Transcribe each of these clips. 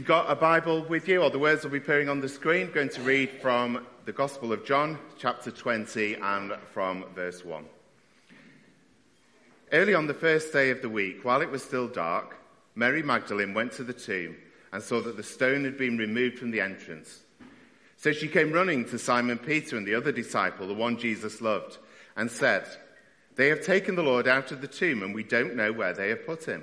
You've got a Bible with you, or the words will be appearing on the screen. I'm going to read from the Gospel of John, chapter 20, and from verse 1. Early on the first day of the week, while it was still dark, Mary Magdalene went to the tomb and saw that the stone had been removed from the entrance. So she came running to Simon Peter and the other disciple, the one Jesus loved, and said, They have taken the Lord out of the tomb, and we don't know where they have put him.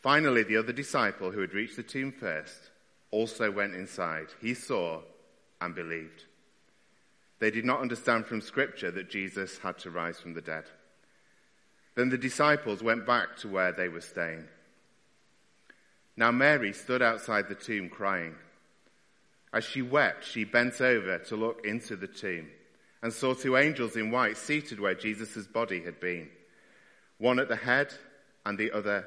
Finally, the other disciple who had reached the tomb first also went inside. He saw and believed. They did not understand from Scripture that Jesus had to rise from the dead. Then the disciples went back to where they were staying. Now Mary stood outside the tomb crying. As she wept, she bent over to look into the tomb and saw two angels in white seated where Jesus' body had been, one at the head and the other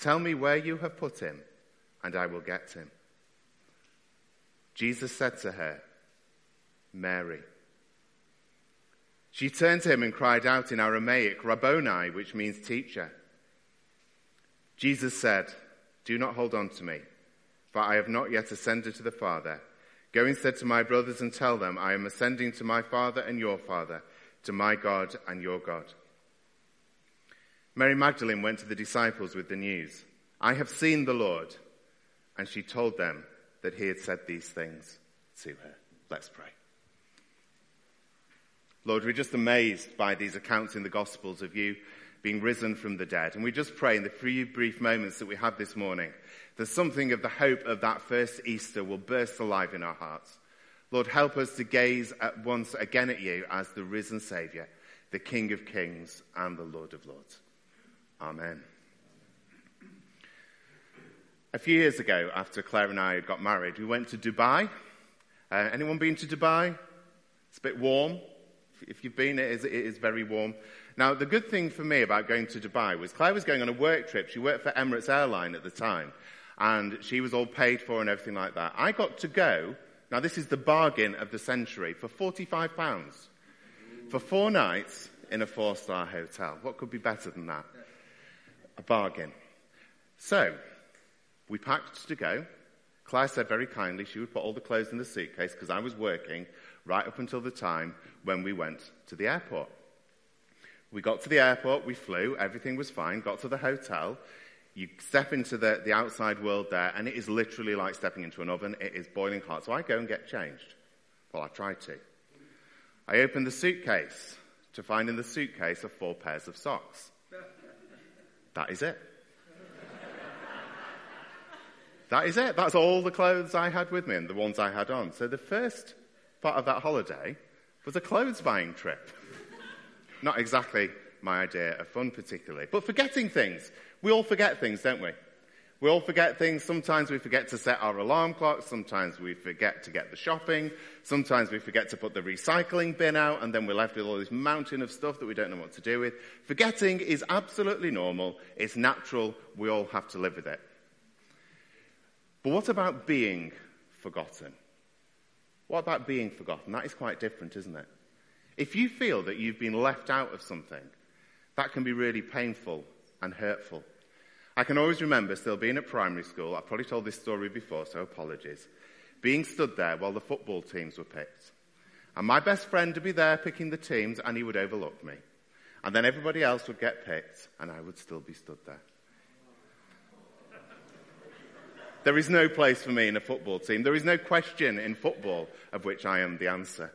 Tell me where you have put him, and I will get him. Jesus said to her, Mary. She turned to him and cried out in Aramaic, Rabboni, which means teacher. Jesus said, Do not hold on to me, for I have not yet ascended to the Father. Go instead to my brothers and tell them, I am ascending to my Father and your Father, to my God and your God. Mary Magdalene went to the disciples with the news I have seen the Lord. And she told them that he had said these things to her. Let's pray. Lord, we're just amazed by these accounts in the Gospels of you being risen from the dead. And we just pray in the few brief moments that we have this morning that something of the hope of that first Easter will burst alive in our hearts. Lord, help us to gaze at once again at you as the risen Saviour, the King of Kings and the Lord of Lords. Amen. A few years ago, after Claire and I got married, we went to Dubai. Uh, anyone been to Dubai? It's a bit warm. If you've been, it is, it is very warm. Now, the good thing for me about going to Dubai was Claire was going on a work trip. She worked for Emirates Airline at the time, and she was all paid for and everything like that. I got to go, now this is the bargain of the century, for £45 for four nights in a four star hotel. What could be better than that? A bargain. So, we packed to go. Claire said very kindly she would put all the clothes in the suitcase because I was working right up until the time when we went to the airport. We got to the airport, we flew, everything was fine, got to the hotel. You step into the, the outside world there, and it is literally like stepping into an oven. It is boiling hot. So I go and get changed. Well, I tried to. I open the suitcase to find in the suitcase are four pairs of socks. That is it. that is it. That's all the clothes I had with me and the ones I had on. So the first part of that holiday was a clothes buying trip. Not exactly my idea of fun, particularly. But forgetting things. We all forget things, don't we? We all forget things. Sometimes we forget to set our alarm clock. Sometimes we forget to get the shopping. Sometimes we forget to put the recycling bin out and then we're left with all this mountain of stuff that we don't know what to do with. Forgetting is absolutely normal. It's natural. We all have to live with it. But what about being forgotten? What about being forgotten? That is quite different, isn't it? If you feel that you've been left out of something, that can be really painful and hurtful. I can always remember still being at primary school. I've probably told this story before, so apologies. Being stood there while the football teams were picked. And my best friend would be there picking the teams, and he would overlook me. And then everybody else would get picked, and I would still be stood there. There is no place for me in a football team. There is no question in football of which I am the answer.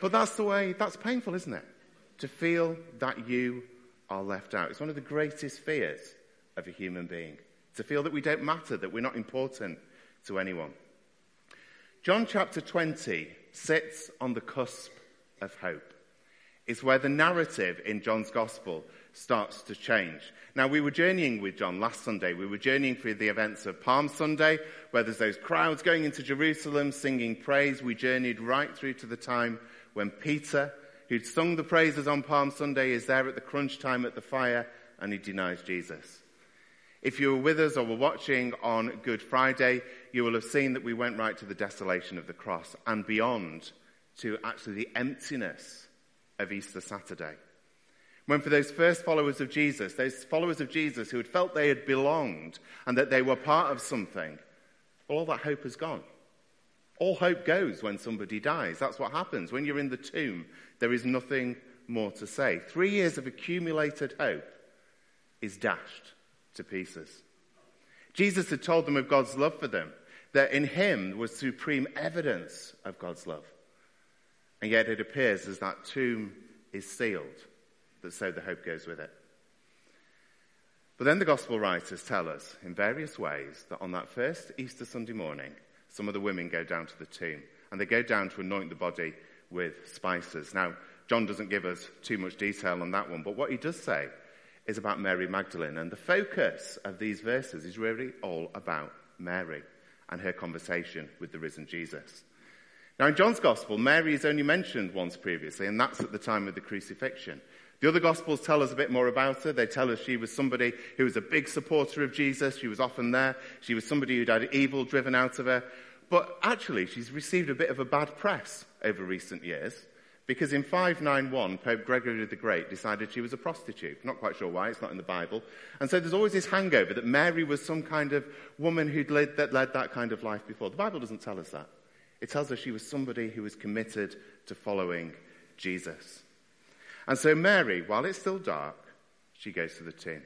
but that's the way, that's painful, isn't it? To feel that you are left out. It's one of the greatest fears of a human being. To feel that we don't matter, that we're not important to anyone. John chapter 20 sits on the cusp of hope. It's where the narrative in John's gospel starts to change. Now, we were journeying with John last Sunday. We were journeying through the events of Palm Sunday, where there's those crowds going into Jerusalem singing praise. We journeyed right through to the time when Peter, who'd sung the praises on Palm Sunday, is there at the crunch time at the fire and he denies Jesus. If you were with us or were watching on Good Friday, you will have seen that we went right to the desolation of the cross and beyond to actually the emptiness of Easter Saturday. When for those first followers of Jesus, those followers of Jesus who had felt they had belonged and that they were part of something, all that hope has gone. All hope goes when somebody dies. That's what happens. When you're in the tomb, there is nothing more to say. Three years of accumulated hope is dashed to pieces. Jesus had told them of God's love for them, that in him was supreme evidence of God's love. And yet it appears as that tomb is sealed, that so the hope goes with it. But then the gospel writers tell us in various ways that on that first Easter Sunday morning, some of the women go down to the tomb and they go down to anoint the body with spices. Now, John doesn't give us too much detail on that one, but what he does say is about Mary Magdalene. And the focus of these verses is really all about Mary and her conversation with the risen Jesus. Now, in John's Gospel, Mary is only mentioned once previously, and that's at the time of the crucifixion. The other Gospels tell us a bit more about her. They tell us she was somebody who was a big supporter of Jesus. She was often there. She was somebody who'd had evil driven out of her. But actually, she's received a bit of a bad press over recent years. Because in 591, Pope Gregory the Great decided she was a prostitute. Not quite sure why, it's not in the Bible. And so there's always this hangover that Mary was some kind of woman who'd led that, led that kind of life before. The Bible doesn't tell us that. It tells us she was somebody who was committed to following Jesus. And so Mary, while it's still dark, she goes to the tomb.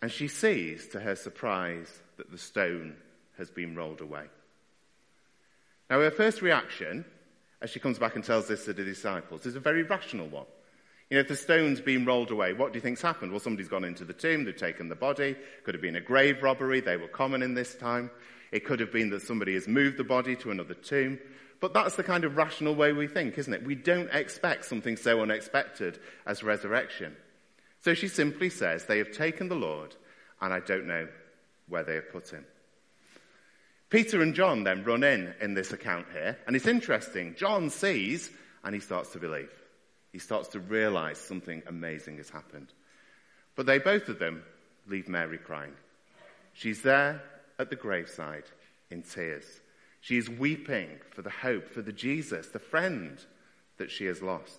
And she sees, to her surprise, that the stone has been rolled away. Now, her first reaction as she comes back and tells this to the disciples, is a very rational one. You know, if the stone's been rolled away, what do you think's happened? Well, somebody's gone into the tomb, they've taken the body. Could have been a grave robbery, they were common in this time. It could have been that somebody has moved the body to another tomb. But that's the kind of rational way we think, isn't it? We don't expect something so unexpected as resurrection. So she simply says, They have taken the Lord, and I don't know where they have put him. Peter and John then run in in this account here, and it's interesting. John sees and he starts to believe. He starts to realize something amazing has happened. But they both of them leave Mary crying. She's there at the graveside in tears. She is weeping for the hope, for the Jesus, the friend that she has lost.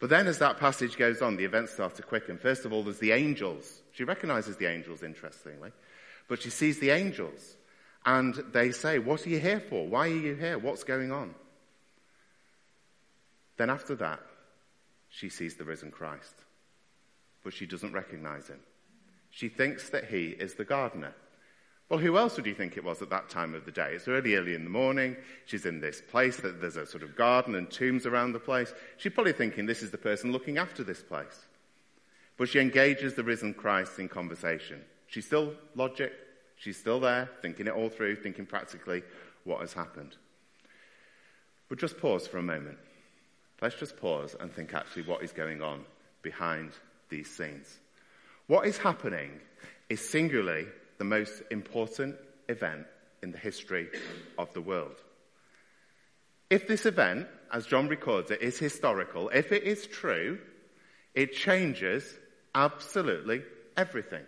But then, as that passage goes on, the events start to quicken. First of all, there's the angels. She recognizes the angels, interestingly, but she sees the angels and they say, What are you here for? Why are you here? What's going on? Then after that, she sees the risen Christ, but she doesn't recognize him. She thinks that he is the gardener. Well, who else would you think it was at that time of the day? It's early, early in the morning. She's in this place that there's a sort of garden and tombs around the place. She's probably thinking this is the person looking after this place. But she engages the risen Christ in conversation. She's still logic, She's still there, thinking it all through, thinking practically what has happened. But just pause for a moment. Let's just pause and think actually what is going on behind these scenes. What is happening is singularly the most important event in the history of the world. If this event, as John records it, is historical, if it is true, it changes absolutely everything.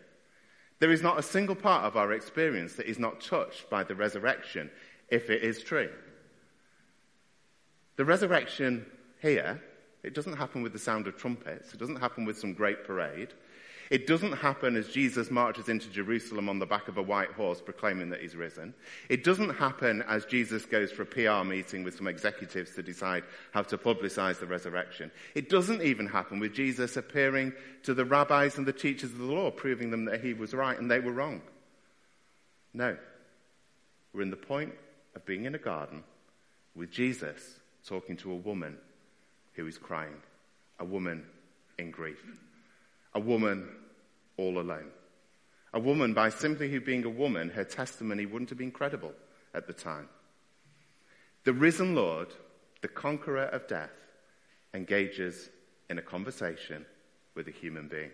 There is not a single part of our experience that is not touched by the resurrection if it is true. The resurrection here, it doesn't happen with the sound of trumpets, it doesn't happen with some great parade. It doesn't happen as Jesus marches into Jerusalem on the back of a white horse proclaiming that he's risen. It doesn't happen as Jesus goes for a PR meeting with some executives to decide how to publicize the resurrection. It doesn't even happen with Jesus appearing to the rabbis and the teachers of the law, proving them that he was right and they were wrong. No. We're in the point of being in a garden with Jesus talking to a woman who is crying, a woman in grief a woman all alone. A woman, by simply who being a woman, her testimony wouldn't have been credible at the time. The risen Lord, the conqueror of death, engages in a conversation with a human being.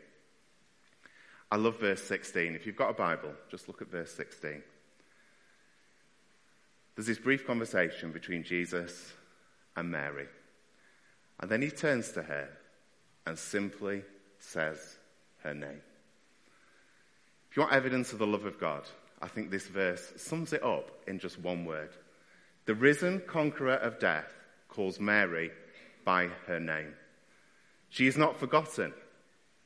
I love verse 16. If you've got a Bible, just look at verse 16. There's this brief conversation between Jesus and Mary. And then he turns to her and simply says her name. If you want evidence of the love of God, I think this verse sums it up in just one word. The risen conqueror of death calls Mary by her name. She is not forgotten.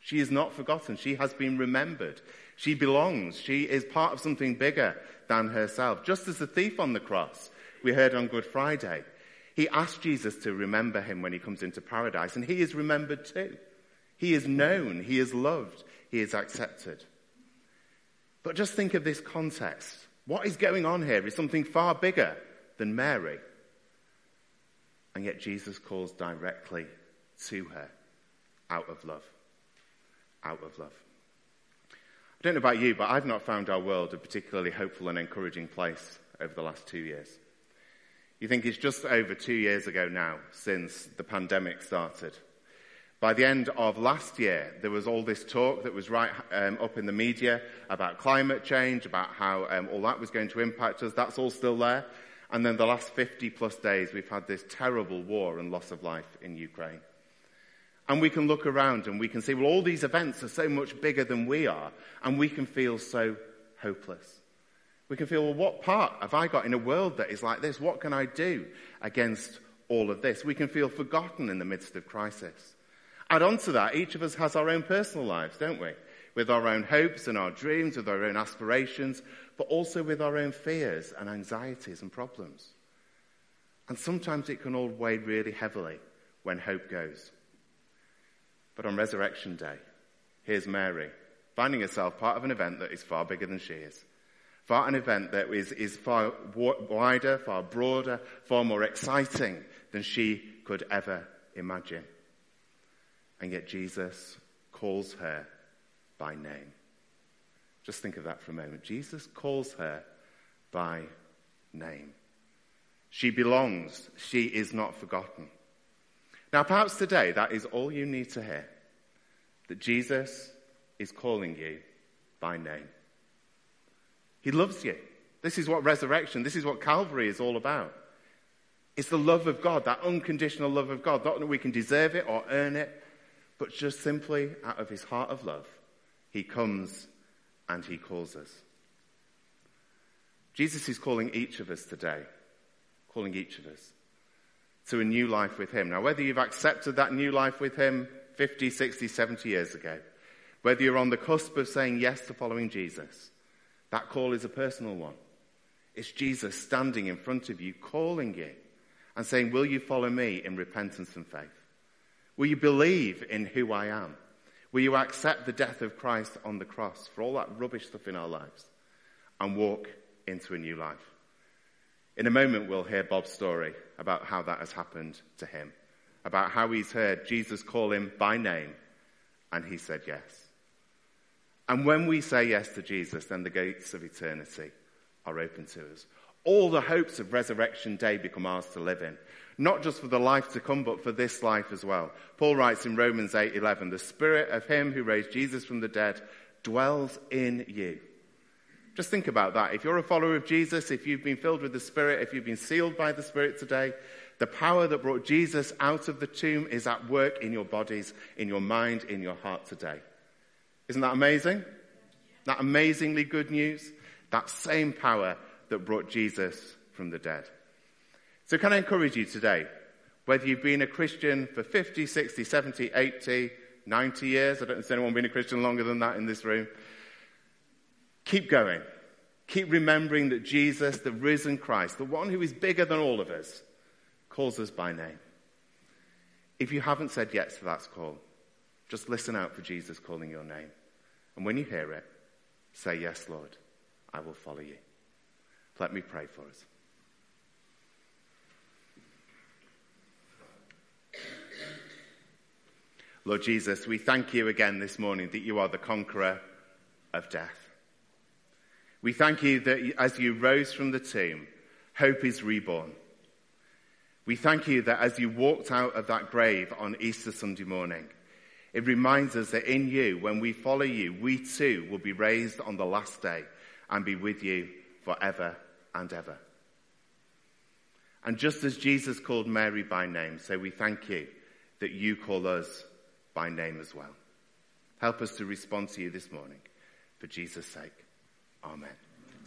She is not forgotten. She has been remembered. She belongs. She is part of something bigger than herself. Just as the thief on the cross we heard on Good Friday, he asked Jesus to remember him when he comes into paradise, and he is remembered too. He is known, he is loved, he is accepted. But just think of this context. What is going on here is something far bigger than Mary. And yet Jesus calls directly to her out of love. Out of love. I don't know about you, but I've not found our world a particularly hopeful and encouraging place over the last two years. You think it's just over two years ago now since the pandemic started. By the end of last year, there was all this talk that was right um, up in the media about climate change, about how um, all that was going to impact us. That's all still there. And then the last 50 plus days, we've had this terrible war and loss of life in Ukraine. And we can look around and we can see, well, all these events are so much bigger than we are, and we can feel so hopeless. We can feel, well, what part have I got in a world that is like this? What can I do against all of this? We can feel forgotten in the midst of crisis. Add on to that, each of us has our own personal lives, don't we? With our own hopes and our dreams, with our own aspirations, but also with our own fears and anxieties and problems. And sometimes it can all weigh really heavily when hope goes. But on Resurrection Day, here's Mary, finding herself part of an event that is far bigger than she is. Far an event that is, is far wider, far broader, far more exciting than she could ever imagine. And yet Jesus calls her by name. Just think of that for a moment. Jesus calls her by name. She belongs. She is not forgotten. Now, perhaps today that is all you need to hear that Jesus is calling you by name. He loves you. This is what resurrection, this is what Calvary is all about. It's the love of God, that unconditional love of God. Not that we can deserve it or earn it, but just simply out of his heart of love, he comes and he calls us. Jesus is calling each of us today, calling each of us to a new life with him. Now, whether you've accepted that new life with him 50, 60, 70 years ago, whether you're on the cusp of saying yes to following Jesus, that call is a personal one. It's Jesus standing in front of you, calling you, and saying, Will you follow me in repentance and faith? Will you believe in who I am? Will you accept the death of Christ on the cross for all that rubbish stuff in our lives and walk into a new life? In a moment, we'll hear Bob's story about how that has happened to him, about how he's heard Jesus call him by name and he said yes. And when we say yes to Jesus, then the gates of eternity are open to us. All the hopes of resurrection day become ours to live in not just for the life to come, but for this life as well. Paul writes in Romans 8:11, "The spirit of him who raised Jesus from the dead dwells in you." Just think about that. If you're a follower of Jesus, if you've been filled with the Spirit, if you've been sealed by the Spirit today, the power that brought Jesus out of the tomb is at work in your bodies, in your mind, in your heart today. Isn't that amazing? That amazingly good news? That same power that brought Jesus from the dead. So, can I encourage you today, whether you've been a Christian for 50, 60, 70, 80, 90 years. I don't know if anyone been a Christian longer than that in this room. Keep going. Keep remembering that Jesus, the risen Christ, the one who is bigger than all of us, calls us by name. If you haven't said yes to that call, just listen out for Jesus calling your name. And when you hear it, say, Yes, Lord, I will follow you. Let me pray for us. Lord Jesus, we thank you again this morning that you are the conqueror of death. We thank you that as you rose from the tomb, hope is reborn. We thank you that as you walked out of that grave on Easter Sunday morning, it reminds us that in you, when we follow you, we too will be raised on the last day and be with you forever and ever. And just as Jesus called Mary by name, so we thank you that you call us by name as well. Help us to respond to you this morning. For Jesus' sake. Amen.